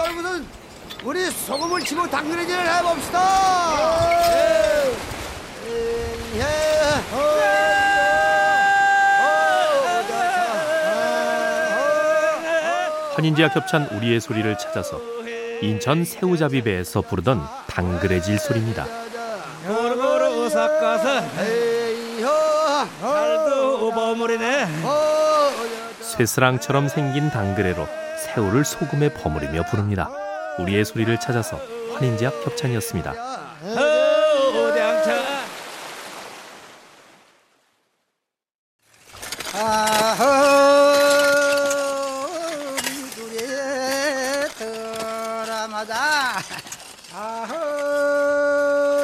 떨고선 우리 소금을 치고 당근질을 해봅시다. 예. 예. 환인제와 겹찬 우리의 소리를 찾아서 인천 새우잡이 배에서 부르던 당그레질 소리입니다. 고루고루 에이호. 살도 버무리네 쇠스랑처럼 생긴 당그레로 새우를 소금에 버무리며 부릅니다. 우리의 소리를 찾아서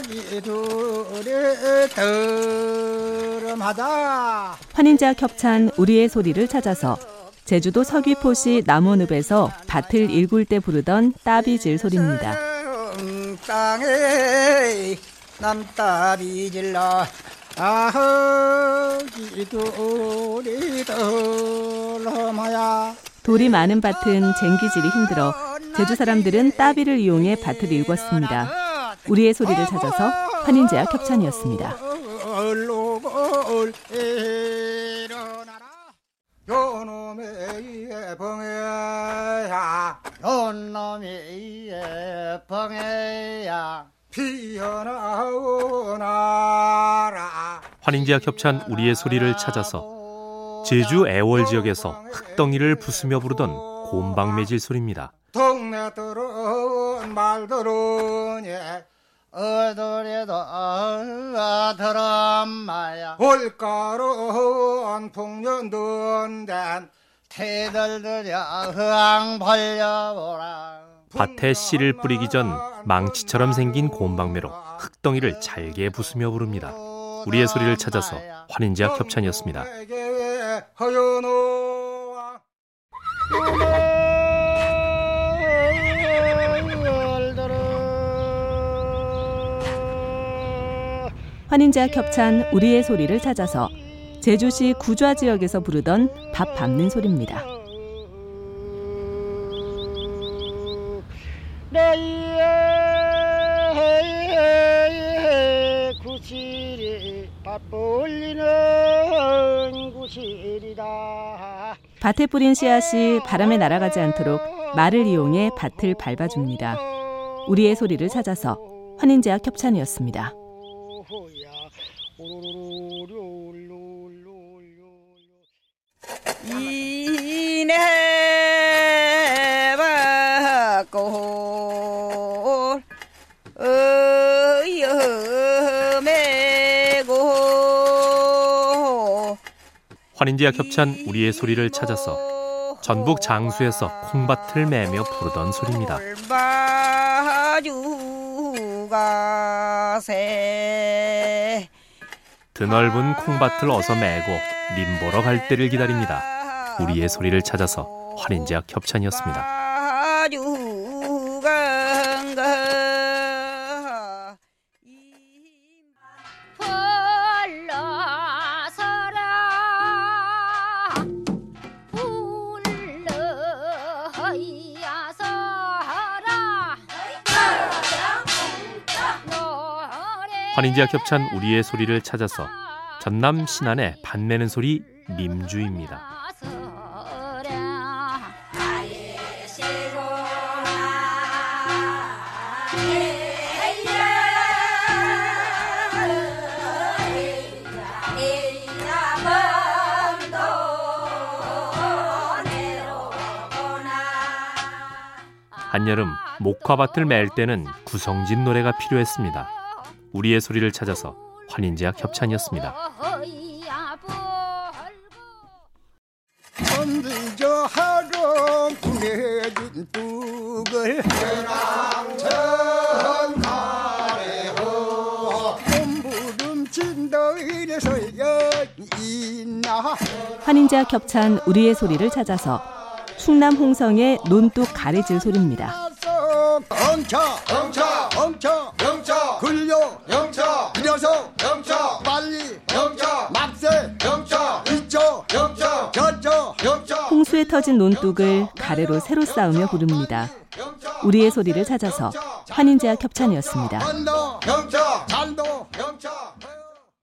미두리에 들어마자 환인제와 겹찬 우리의 소리를 찾아서 제주도 서귀포시 남원읍에서 밭을 일굴 때 부르던 따비질 소리입니다. 땅에 남따비 질러 아허 기두리 들어마야 돌이 많은 밭은 쟁기질이 힘들어 제주 사람들은 따비를 이용해 밭을 일궜습니다. 우리의 소리를 찾아서 환인제와 겹찬이었습니다. 요놈의 예봉해야. 요놈의 예봉해야. 피어나오나라. 환인제와 겹찬 우리의 소리를 찾아서 제주 애월 지역에서 흙덩이를 부수며 부르던 곰방매질 소리입니다. 동네 들은 말들은 예 어들에도 드럼마야. 올가론 풍년든 된 태들들여 흥 벌려보라 밭에 씨를 뿌리기 전 망치처럼 생긴 곰방매로 흙덩이를 잘게 부수며 부릅니다. 우리의 소리를 찾아서 환인제와 겹찬이었습니다. 허연호와 환인제와 겹찬 우리의 소리를 찾아서 제주시 구좌 지역에서 부르던 밥 밟는 소리입니다. 밭에 뿌린 씨앗이 바람에 날아가지 않도록 말을 이용해 밭을 밟아줍니다. 우리의 소리를 찾아서 환인제와 겹찬이었습니다. 환인제와 겹찬 우리의 소리를 찾아서 전북 장수에서 콩밭을 매며 부르던 소리입니다. 드넓은 콩밭을 어서 메고 림보러 갈 때를 기다립니다. 우리의 소리를 찾아서 환인제와 겹찬이었습니다. 환인제와 겹찬 우리의 소리를 찾아서 전남 신안의 반매는 소리 님주입니다. 한여름 목화밭을 맬 때는 구성진 노래가 필요했습니다. 우리의 소리를 찾아서 너희에서 여있나 환인제와 겹찬 우리의 소리를 찾아서 충남 홍성의 논뚝 가래질 소리입니다. 엉쳐 엉쳐 터진 논뚝을 가래로 새로 쌓으며 부릅니다. 우리의 소리를 찾아서 환인제약 협찬이었습니다.